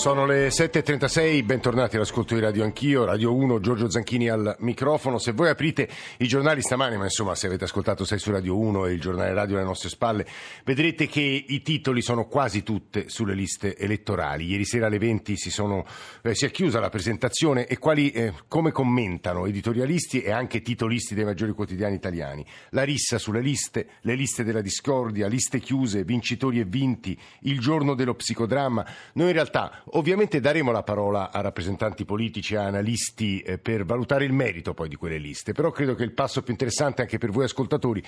Sono le 7.36, bentornati all'ascolto di Radio Anch'io, Radio 1, Giorgio Zanchini al microfono. Se voi aprite i giornali stamani, ma insomma se avete ascoltato Sei su Radio 1 e il giornale radio alle nostre spalle, vedrete che i titoli sono quasi tutte sulle liste elettorali. Ieri sera alle 20 si, sono, eh, si è chiusa la presentazione e quali, eh, come commentano editorialisti e anche titolisti dei maggiori quotidiani italiani. La rissa sulle liste, le liste della discordia, liste chiuse, vincitori e vinti, il giorno dello psicodramma. Noi in realtà Ovviamente daremo la parola a rappresentanti politici, a analisti eh, per valutare il merito poi di quelle liste, però credo che il passo più interessante anche per voi ascoltatori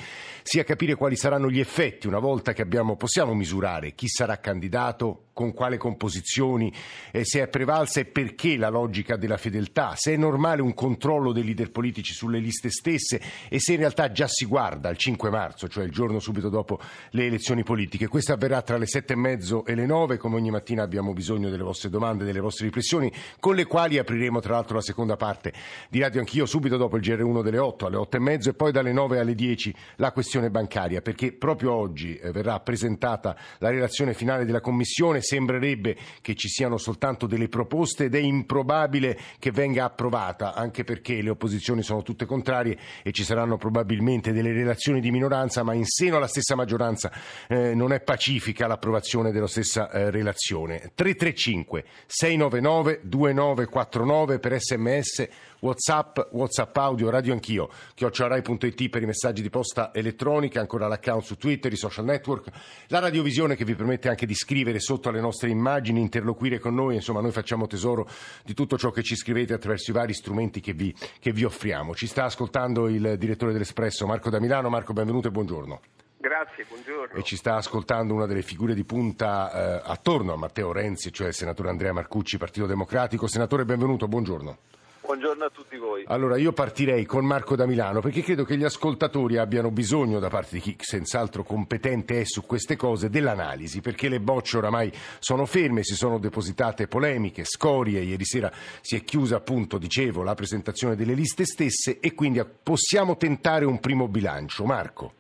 sia capire quali saranno gli effetti una volta che abbiamo, possiamo misurare chi sarà candidato, con quale composizioni, eh, se è prevalsa e perché la logica della fedeltà, se è normale un controllo dei leader politici sulle liste stesse e se in realtà già si guarda al 5 marzo, cioè il giorno subito dopo le elezioni politiche. Questo avverrà tra le sette e mezzo e le nove, come ogni mattina abbiamo bisogno delle vostre domande, delle vostre riflessioni, con le quali apriremo tra l'altro la seconda parte di Radio Anch'io subito dopo il GR1 delle 8 alle 8 e mezzo e poi dalle 9 alle 10 la questione bancaria, perché proprio oggi eh, verrà presentata la relazione finale della Commissione sembrerebbe che ci siano soltanto delle proposte ed è improbabile che venga approvata, anche perché le opposizioni sono tutte contrarie e ci saranno probabilmente delle relazioni di minoranza, ma in seno alla stessa maggioranza eh, non è pacifica l'approvazione della stessa eh, relazione. 335 699 2949 per sms Whatsapp, Whatsapp audio, radio anch'io, chiocciorai.it per i messaggi di posta elettronica, ancora l'account su Twitter, i social network, la radiovisione che vi permette anche di scrivere sotto alle nostre immagini, interloquire con noi, insomma noi facciamo tesoro di tutto ciò che ci scrivete attraverso i vari strumenti che vi, che vi offriamo. Ci sta ascoltando il direttore dell'Espresso Marco da Milano. Marco, benvenuto e buongiorno. Grazie, buongiorno. E ci sta ascoltando una delle figure di punta eh, attorno a Matteo Renzi, cioè il senatore Andrea Marcucci, Partito Democratico. Senatore, benvenuto, buongiorno. Buongiorno a tutti voi. Allora, io partirei con Marco da Milano perché credo che gli ascoltatori abbiano bisogno, da parte di chi senz'altro competente è su queste cose, dell'analisi, perché le bocce oramai sono ferme, si sono depositate polemiche, scorie, ieri sera si è chiusa appunto, dicevo, la presentazione delle liste stesse e quindi possiamo tentare un primo bilancio. Marco.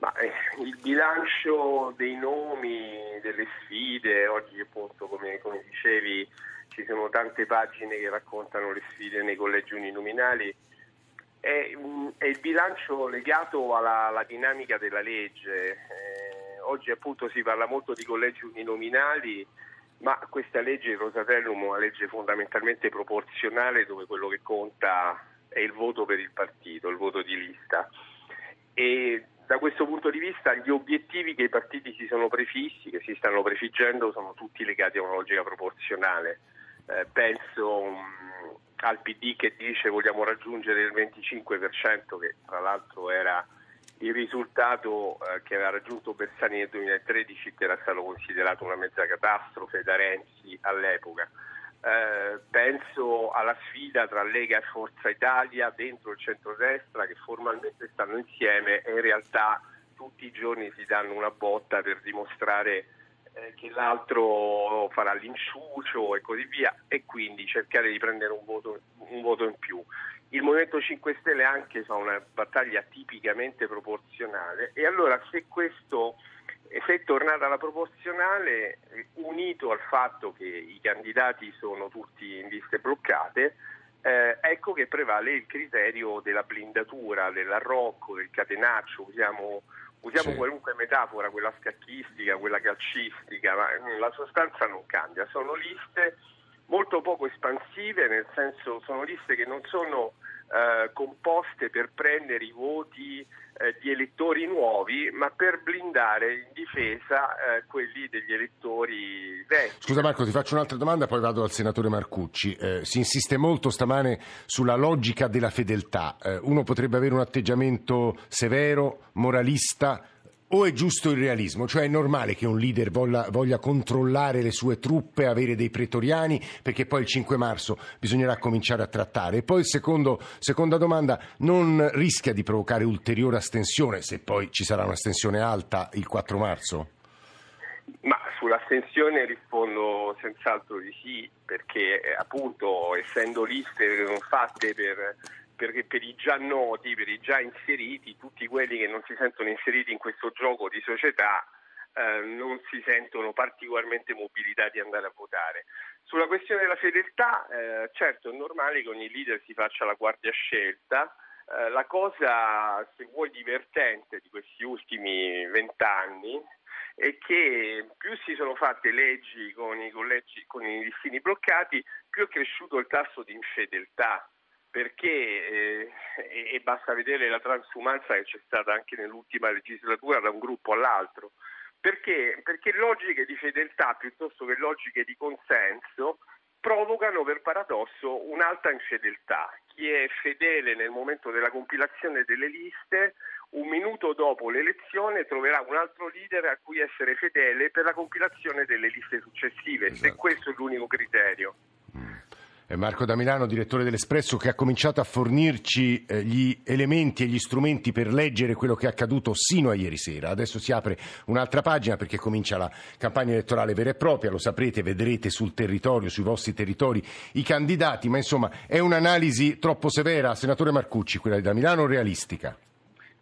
Ma, eh, il bilancio dei nomi, delle sfide, oggi appunto come, come dicevi ci sono tante pagine che raccontano le sfide nei collegi uninominali, è, è il bilancio legato alla, alla dinamica della legge. Eh, oggi appunto si parla molto di collegi uninominali, ma questa legge, Rosatellum, è una legge fondamentalmente proporzionale dove quello che conta è il voto per il partito, il voto di lista. E da questo punto di vista gli obiettivi che i partiti si sono prefissi, che si stanno prefiggendo, sono tutti legati a una logica proporzionale eh, penso um, al PD che dice vogliamo raggiungere il 25% che tra l'altro era il risultato eh, che aveva raggiunto Bersani nel 2013 che era stato considerato una mezza catastrofe da Renzi all'epoca. Eh, penso alla sfida tra Lega e Forza Italia dentro il centrodestra che formalmente stanno insieme e in realtà tutti i giorni si danno una botta per dimostrare eh, che l'altro farà l'inciucio e così via e quindi cercare di prendere un voto, un voto in più. Il Movimento 5 Stelle anche fa una battaglia tipicamente proporzionale e allora se questo se è tornata alla proporzionale, unito al fatto che i candidati sono tutti in liste bloccate, eh, ecco che prevale il criterio della blindatura, dell'arrocco, del catenaccio, usiamo usiamo sì. qualunque metafora, quella scacchistica, quella calcistica, ma la sostanza non cambia, sono liste molto poco espansive, nel senso sono liste che non sono eh, composte per prendere i voti eh, di elettori nuovi, ma per blindare in difesa eh, quelli degli elettori vecchi. Scusa Marco, ti faccio un'altra domanda, poi vado al senatore Marcucci. Eh, si insiste molto stamane sulla logica della fedeltà. Eh, uno potrebbe avere un atteggiamento severo, moralista, o è giusto il realismo? Cioè è normale che un leader voglia, voglia, controllare le sue truppe, avere dei pretoriani, perché poi il 5 marzo bisognerà cominciare a trattare. E poi, secondo, seconda domanda, non rischia di provocare ulteriore astensione, se poi ci sarà un'astensione alta il 4 marzo? Ma sull'astensione rispondo senz'altro di sì, perché appunto essendo liste fatte per perché per i già noti, per i già inseriti, tutti quelli che non si sentono inseriti in questo gioco di società eh, non si sentono particolarmente mobilitati ad andare a votare. Sulla questione della fedeltà, eh, certo è normale che ogni leader si faccia la guardia scelta, eh, la cosa, se vuoi, divertente di questi ultimi vent'anni è che più si sono fatte leggi con i collegi, con i listini bloccati, più è cresciuto il tasso di infedeltà perché eh, e, basta vedere la transumanza che c'è stata anche nell'ultima legislatura da un gruppo all'altro. Perché? Perché logiche di fedeltà piuttosto che logiche di consenso provocano per paradosso un'alta infedeltà. Chi è fedele nel momento della compilazione delle liste, un minuto dopo l'elezione troverà un altro leader a cui essere fedele per la compilazione delle liste successive, esatto. se questo è l'unico criterio. Marco da Milano, direttore dell'Espresso, che ha cominciato a fornirci eh, gli elementi e gli strumenti per leggere quello che è accaduto sino a ieri sera. Adesso si apre un'altra pagina perché comincia la campagna elettorale vera e propria, lo saprete, vedrete sul territorio, sui vostri territori i candidati, ma insomma è un'analisi troppo severa, senatore Marcucci, quella di da Milano, realistica?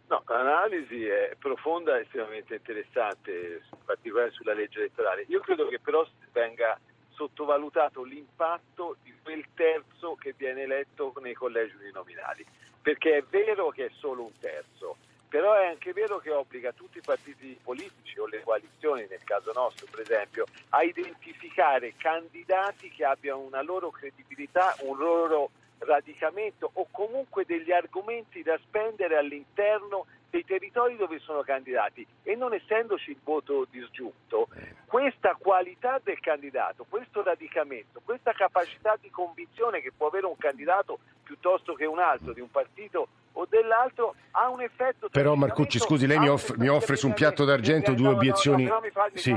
No, l'analisi è profonda e estremamente interessante, in particolare sulla legge elettorale. Io credo che però venga sottovalutato l'impatto di quel terzo che viene eletto nei collegi uninominali, perché è vero che è solo un terzo, però è anche vero che obbliga tutti i partiti politici o le coalizioni, nel caso nostro per esempio, a identificare candidati che abbiano una loro credibilità, un loro radicamento o comunque degli argomenti da spendere all'interno dei territori dove sono candidati. E non essendoci il voto disgiunto, questa qualità del candidato, questo radicamento, questa capacità di convinzione che può avere un candidato piuttosto che un altro di un partito o dell'altro ha un effetto però Marcucci scusi lei mi offre, mi offre su un piatto d'argento due obiezioni. No, no, mi fa, mi sì.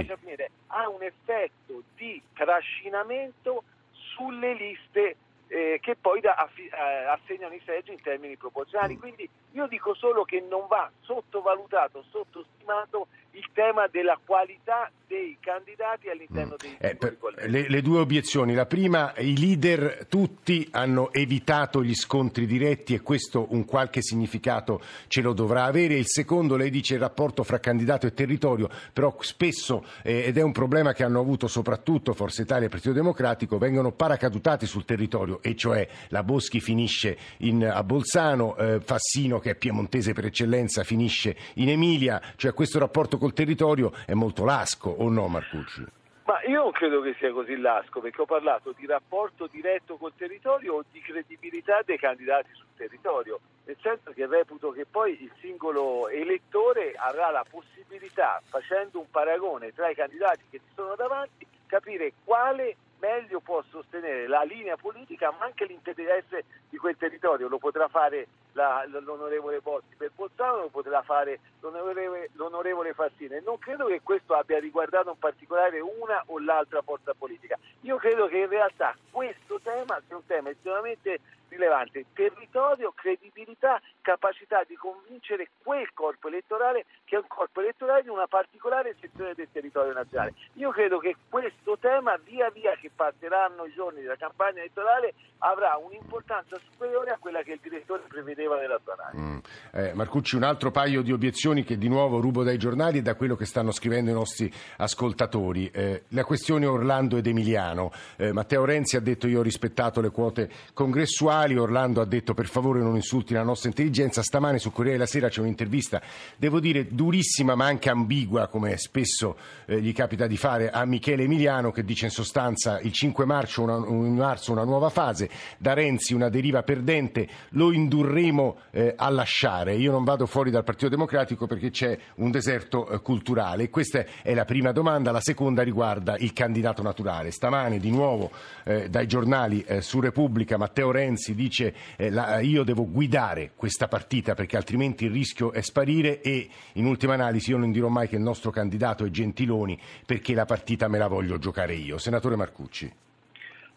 ha un effetto di trascinamento sulle liste eh, che poi da, affi, eh, assegnano i seggi in termini proporzionali. Mm. Quindi io dico solo che non va sottovalutato, sottostimato il tema della qualità dei candidati all'interno mm. dei eh, per, le, le, due obiezioni. La prima, i leader tutti hanno evitato gli scontri diretti e questo un qualche significato ce lo dovrà avere. Il secondo, lei dice il rapporto fra candidato e territorio, però spesso, eh, ed è un problema che hanno avuto soprattutto Forza Italia e Partito Democratico, vengono paracadutati sul territorio, e cioè la Boschi finisce in, a Bolzano, eh, Fassino che è piemontese per eccellenza finisce in Emilia, cioè questo rapporto col territorio è molto lasco, o no Marcucci? Ma io non credo che sia così lasco, perché ho parlato di rapporto diretto col territorio o di credibilità dei candidati sul territorio, nel senso che reputo che poi il singolo elettore avrà la possibilità, facendo un paragone tra i candidati che ci sono davanti, capire quale meglio può sostenere la linea politica ma anche l'interesse di quel territorio. Lo potrà fare la, l'onorevole Bossi per Bolzano, lo potrà fare l'onorevole, l'onorevole Fassino non credo che questo abbia riguardato in particolare una o l'altra forza politica. Io credo che in realtà questo tema sia un tema estremamente rilevante, territorio, credibilità, capacità di convincere quel corpo elettorale che è un corpo elettorale di una particolare sezione del territorio nazionale. Io credo che questo tema via via che passeranno i giorni della campagna elettorale avrà un'importanza superiore a quella che il direttore prevedeva nella analisi. Mm. Eh, Marcucci, un altro paio di obiezioni che di nuovo rubo dai giornali e da quello che stanno scrivendo i nostri ascoltatori. Eh, la questione Orlando ed Emiliano. Eh, Matteo Renzi ha detto io ho rispettato le quote congressuali. Orlando ha detto per favore non insulti la nostra intelligenza. Stamane su Corriere della Sera c'è un'intervista, devo dire durissima ma anche ambigua, come spesso eh, gli capita di fare, a Michele Emiliano che dice in sostanza il 5 marzo una, marzo una nuova fase, da Renzi una deriva perdente, lo indurremo eh, a lasciare. Io non vado fuori dal Partito Democratico perché c'è un deserto eh, culturale. Questa è la prima domanda. La seconda riguarda il candidato naturale. Stamane di nuovo eh, dai giornali eh, su Repubblica Matteo Renzi dice eh, la, io devo guidare questa partita perché altrimenti il rischio è sparire e in ultima analisi io non dirò mai che il nostro candidato è Gentiloni perché la partita me la voglio giocare io. Senatore Marcucci.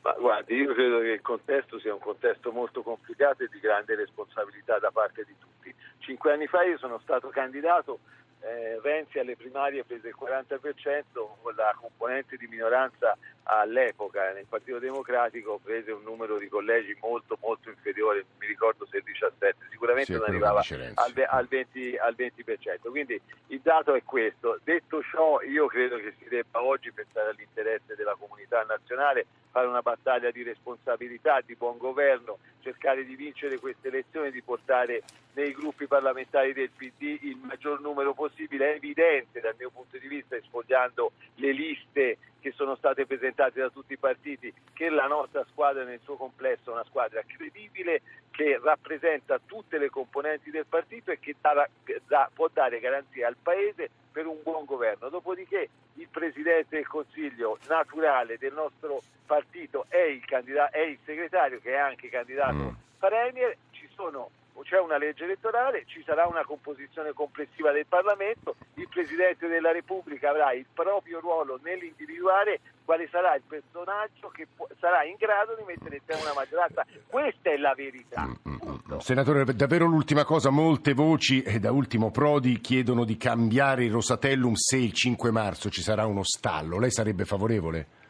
Ma guardi, io credo che il contesto sia un contesto molto complicato e di grande responsabilità da parte di tutti. Cinque anni fa io sono stato candidato, eh, Renzi alle primarie prese il 40%, con la componente di minoranza all'epoca nel Partito Democratico prese un numero di collegi molto molto inferiore, mi ricordo se 17, sicuramente Sì, non arrivava al, al 20, al 20%. Quindi il dato è questo. Detto ciò, io credo che si debba oggi pensare all'interesse della comunità nazionale, fare una battaglia di responsabilità, di buon governo, cercare di vincere queste elezioni, di portare nei gruppi parlamentari del PD il maggior numero possibile. È evidente dal mio punto di vista, sfogliando le liste che sono state presentate da tutti i partiti, che la nostra squadra nel suo complesso è una squadra credibile che rappresenta tutte le componenti del partito e che dà- dà- può dare garanzia al Paese per un buon governo. Dopodiché il Presidente del Consiglio naturale del nostro partito è il, candida- è il segretario che è anche candidato Mm. Premier, ci sono c'è una legge elettorale, ci sarà una composizione complessiva del Parlamento, il Presidente della Repubblica avrà il proprio ruolo nell'individuare quale sarà il personaggio che può- sarà in grado di mettere in tema una maggioranza. Questa è la verità. Mm, mm, mm. Punto. Senatore, davvero l'ultima cosa, molte voci e da ultimo Prodi chiedono di cambiare il Rosatellum se il 5 marzo ci sarà uno stallo. Lei sarebbe favorevole?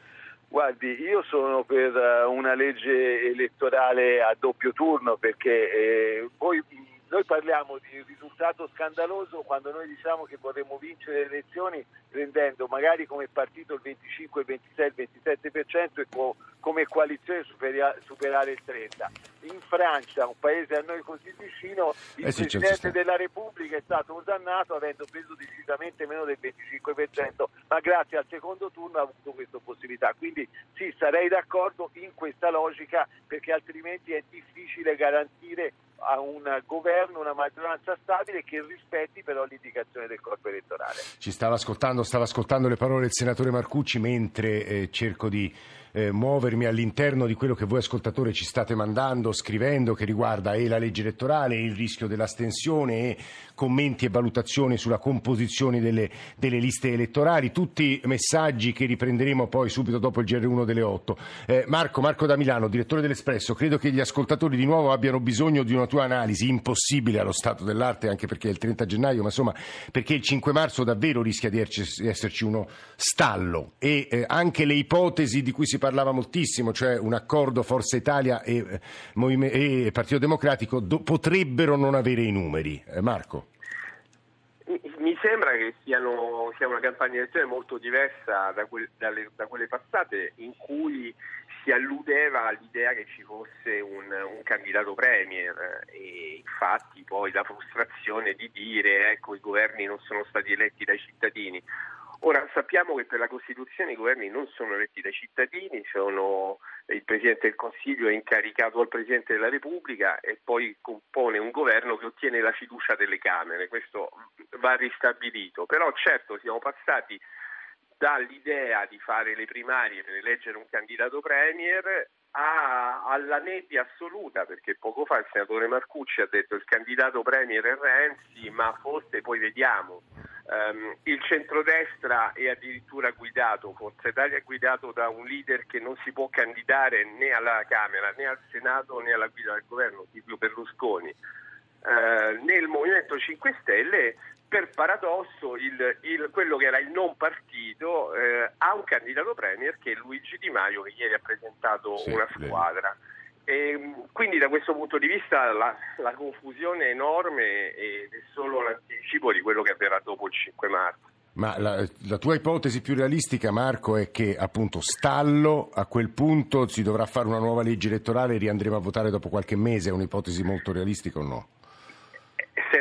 Guardi, io sono per eh, una legge elettorale a doppio turno perché eh, poi noi parliamo di un risultato scandaloso quando noi diciamo che vorremmo vincere le elezioni rendendo magari come partito il 25, il 26, il 27% e co- come coalizione superia- superare il 30%. In Francia, un paese a noi così vicino, il Eh sì, Presidente della Repubblica è stato osannato avendo preso decisamente meno del 25%, ma grazie al secondo turno ha avuto questa possibilità. Quindi sì, sarei d'accordo in questa logica perché altrimenti è difficile garantire a un governo una maggioranza stabile che rispetti però l'indicazione del corpo elettorale. Ci stava ascoltando, stava ascoltando le parole del senatore Marcucci mentre eh, cerco di eh, muovermi all'interno di quello che voi ascoltatori ci state mandando, scrivendo, che riguarda e la legge elettorale, e il rischio dell'astensione e commenti e valutazioni sulla composizione delle, delle liste elettorali, tutti messaggi che riprenderemo poi subito dopo il GR1 delle 8. Eh, Marco, Marco da Milano, direttore dell'Espresso, credo che gli ascoltatori di nuovo abbiano bisogno di una tua analisi, impossibile allo stato dell'arte anche perché è il 30 gennaio, ma insomma perché il 5 marzo davvero rischia di esserci uno stallo e eh, anche le ipotesi di cui si parlava moltissimo, cioè un accordo Forza Italia e, eh, e Partito Democratico, do- potrebbero non avere i numeri. Eh, Marco? Mi- Mi sembra che siano, sia una campagna elettorale molto diversa da, quel- dalle- da quelle passate in cui si alludeva all'idea che ci fosse un, un candidato premier eh, e infatti poi la frustrazione di dire ecco i governi non sono stati eletti dai cittadini. Ora sappiamo che per la Costituzione i governi non sono eletti dai cittadini, sono, il Presidente del Consiglio è incaricato al Presidente della Repubblica e poi compone un governo che ottiene la fiducia delle Camere, questo va ristabilito, però certo siamo passati dall'idea di fare le primarie per eleggere un candidato premier a- alla nebbia assoluta, perché poco fa il senatore Marcucci ha detto il candidato premier è Renzi, ma forse poi vediamo. Ehm, il centrodestra è addirittura guidato, Forza Italia è guidato da un leader che non si può candidare né alla Camera né al Senato né alla guida del governo, Silvio Berlusconi. Eh, nel Movimento 5 Stelle, per paradosso, il- il- quello che era il non partito eh, ha un candidato premier che è Luigi Di Maio, che ieri ha presentato Sì, una squadra. E, mh, quindi da questo punto di vista la, la confusione è enorme ed è solo l'anticipo di quello che avverrà dopo il 5 marzo. Ma la, la tua ipotesi più realistica, Marco, è che appunto stallo, a quel punto si dovrà fare una nuova legge elettorale e riandremo a votare dopo qualche mese, è un'ipotesi molto realistica o no?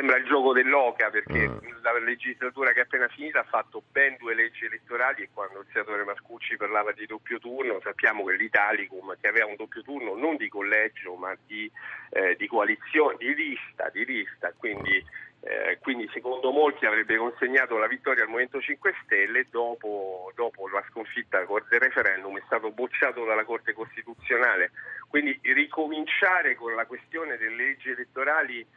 Sembra il gioco dell'oca perché Ah. la legislatura che è appena finita ha fatto ben due leggi elettorali e quando il senatore Marcucci parlava di doppio turno sappiamo che l'Italicum che aveva un doppio turno non di collegio ma di, eh, di coalizione, di lista, di lista quindi, eh, quindi secondo molti avrebbe consegnato la vittoria al Movimento 5 Stelle dopo, dopo la sconfitta del referendum è stato bocciato dalla Corte Costituzionale quindi ricominciare con la questione delle leggi elettorali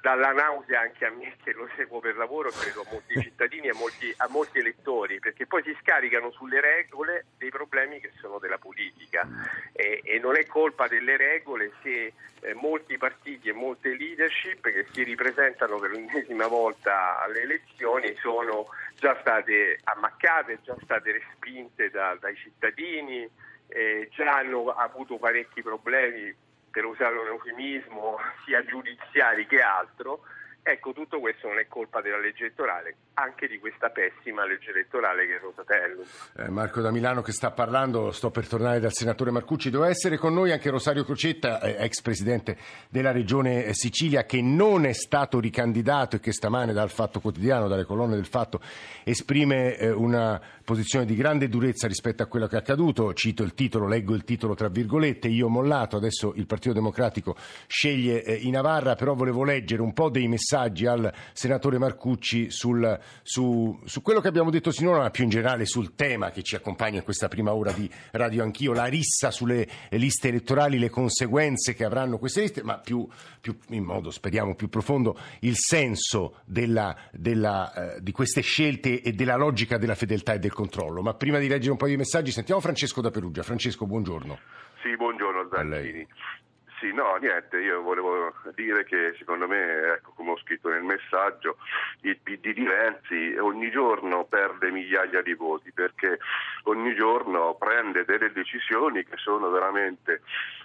dalla nausea anche a me che lo seguo per lavoro, credo a molti cittadini e a molti, a molti elettori, perché poi si scaricano sulle regole dei problemi che sono della politica. E, e non è colpa delle regole se eh, molti partiti e molte leadership che si ripresentano per l'ennesima volta alle elezioni sono già state ammaccate, già state respinte da, dai cittadini, eh, già hanno avuto parecchi problemi per usare un eufemismo, sia giudiziari che altro, Ecco, tutto questo non è colpa della legge elettorale, anche di questa pessima legge elettorale che è Rosatellum. Eh, Marco da Milano che sta parlando, sto per tornare dal senatore Marcucci, doveva essere con noi anche Rosario Crocetta, eh, ex presidente della regione eh, Sicilia, che non è stato ricandidato e che stamane dal Fatto Quotidiano, dalle colonne del Fatto, esprime eh, una posizione di grande durezza rispetto a quello che è accaduto. Cito il titolo, leggo il titolo tra virgolette, io ho mollato, adesso il Partito Democratico sceglie eh, i Navarra, però volevo leggere un po' dei messaggi messaggi al senatore Marcucci sul, su, su, quello che abbiamo detto sinora, ma più in generale sul tema che ci accompagna in questa prima ora di Radio Anch'io, la rissa sulle liste elettorali, le conseguenze che avranno queste liste, ma più, più in modo, speriamo, più profondo il senso della, della, eh, di queste scelte e della logica della fedeltà e del controllo. Ma prima di leggere un po' di messaggi sentiamo Francesco da Perugia. Francesco, buongiorno. Sì, buongiorno Zanchini. Sì, no, niente, io volevo dire che secondo me, ecco, come ho scritto nel messaggio, il PD di Renzi ogni giorno perde migliaia di voti perché ogni giorno prende delle decisioni che sono veramente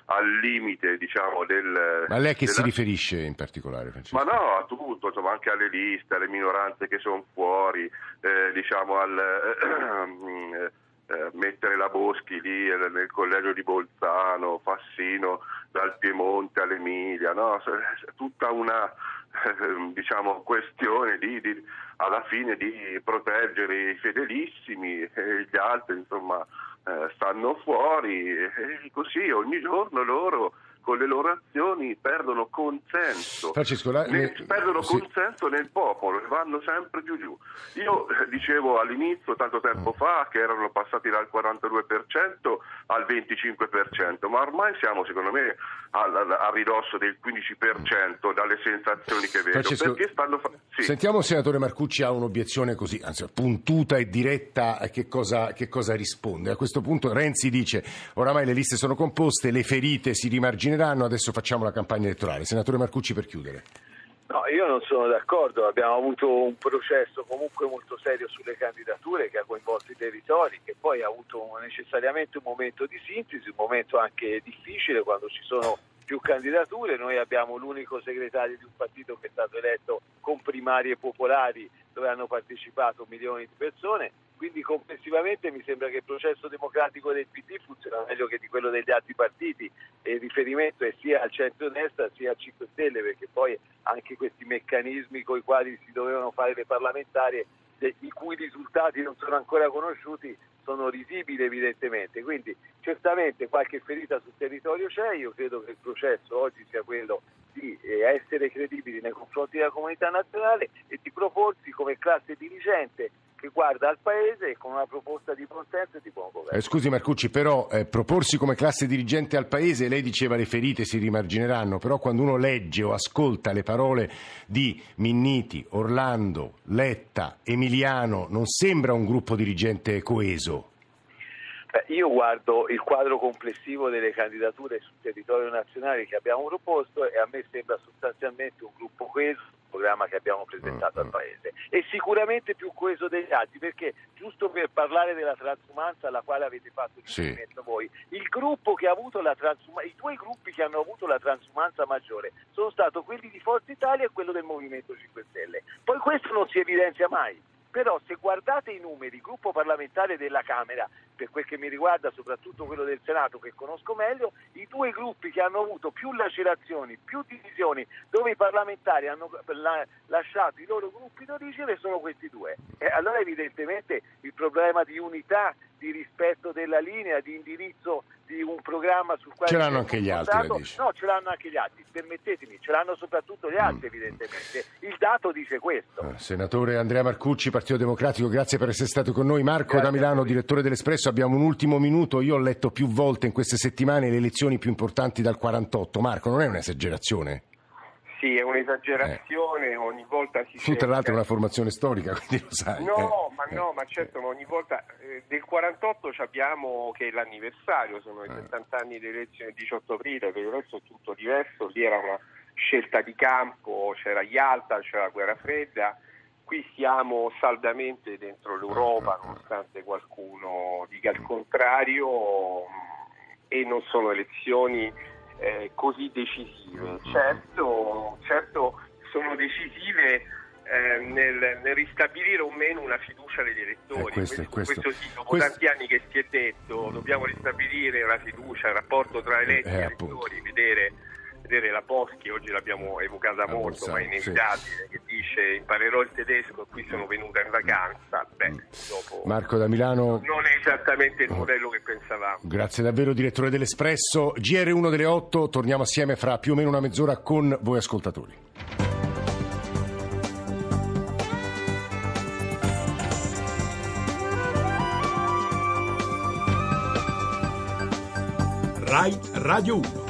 al limite, diciamo, del... Ma lei a che della... si riferisce in particolare, Francesco? Ma no, a tutto, insomma, anche alle liste, alle minoranze che sono fuori, eh, diciamo al... Eh, eh, mettere la Boschi lì nel collegio di Bolzano, Fassino dal Piemonte all'Emilia, no? tutta una eh, diciamo, questione di, di, alla fine di proteggere i fedelissimi e gli altri insomma, eh, stanno fuori e così ogni giorno loro con le loro azioni perdono consenso, Francesco, la, nel, perdono sì. consenso nel popolo e vanno sempre più giù. Io eh, dicevo all'inizio, tanto tempo mm. fa, che erano passati dal 42% al 25%, ma ormai siamo secondo me al, al, a ridosso del 15% dalle sensazioni che vedo. Francesco, fa... sì. Sentiamo il senatore Marcucci ha un'obiezione così, anzi puntuta e diretta, che cosa, che cosa risponde. A questo punto Renzi dice oramai le liste sono composte, le ferite si rimargineranno finiranno, adesso facciamo la campagna elettorale. Senatore Marcucci per chiudere. No, io non sono d'accordo, abbiamo avuto un processo comunque molto serio sulle candidature che ha coinvolto i territori, che poi ha avuto necessariamente un momento di sintesi, un momento anche difficile quando ci sono più candidature, noi abbiamo l'unico segretario di un partito che è stato eletto con primarie popolari dove hanno partecipato milioni di persone, quindi complessivamente mi sembra che il processo democratico del PD funziona meglio che di quello degli altri partiti. E il riferimento è sia al centro-destra sia al 5 Stelle perché poi anche questi meccanismi con i quali si dovevano fare le parlamentari i cui risultati non sono ancora conosciuti sono risibili evidentemente, quindi certamente qualche ferita sul territorio c'è, io credo che il processo oggi sia quello di eh, essere credibili nei confronti della comunità nazionale e di proporsi come classe dirigente che guarda al Paese con una proposta di buon senso e di buon governo. Eh, scusi Marcucci, però eh, proporsi come classe dirigente al Paese, lei diceva le ferite si rimargineranno, però quando uno legge o ascolta le parole di Minniti, Orlando, Letta, Emiliano, non sembra un gruppo dirigente coeso. Io guardo il quadro complessivo delle candidature sul territorio nazionale che abbiamo proposto e a me sembra sostanzialmente un gruppo coeso programma che abbiamo presentato al mm, mm. Paese e sicuramente più coeso degli altri perché giusto per parlare della transumanza alla quale avete fatto riferimento sì. voi il gruppo che ha avuto la transumanza i due gruppi che hanno avuto la transumanza maggiore sono stati quelli di Forza Italia e quello del Movimento 5 Stelle poi questo non si evidenzia mai però se guardate i numeri, gruppo parlamentare della Camera, per quel che mi riguarda soprattutto quello del Senato che conosco meglio, i due gruppi che hanno avuto più lacerazioni, più divisioni, dove i parlamentari hanno lasciato i loro gruppi d'origine sono questi due. E allora evidentemente il problema di unità, di rispetto della linea, di indirizzo di un programma sul quale... Ce l'hanno anche gli altri, No, ce l'hanno anche gli altri, permettetemi, ce l'hanno soprattutto gli altri mm. evidentemente. Il dato dice questo. Eh, senatore Andrea Marcucci, Partito Democratico, grazie per essere stato con noi. Marco grazie da Milano, direttore dell'Espresso, abbiamo un ultimo minuto. Io ho letto più volte in queste settimane le elezioni più importanti dal 48. Marco, non è un'esagerazione? Sì, è un'esagerazione, ogni volta si Tu tra l'altro hai una formazione storica, quindi lo sai. No, eh. ma no, ma certo, ma ogni volta eh, del 48 ci abbiamo che è l'anniversario, sono i Eh. 70 anni delle elezioni del 18 aprile, per il resto è tutto diverso, lì era una scelta di campo, c'era Yalta, c'era la guerra fredda, qui siamo saldamente dentro l'Europa, Eh, nonostante qualcuno dica il contrario, mh, e non sono elezioni eh, così decisive. Certo, certo sono decisive eh, nel, nel ristabilire o meno una fiducia degli elettori. Eh, questo- questo- questo sì, dopo questo- tanti anni che si è detto dobbiamo ristabilire la fiducia, il rapporto tra eletti Eh, e appunto. elettori, vedere, vedere la Boschi, oggi l'abbiamo evocata A molto, Bolzano, ma è inevitabile, che dice imparerò il tedesco e qui sono venuta in vacanza. Beh, dopo Marco da Milano, non è esattamente il modello che pensavamo. grazie davvero direttore dell'Espresso. GR1 delle 8, torniamo assieme fra più o meno una mezz'ora con voi ascoltatori. Rai Radio 1.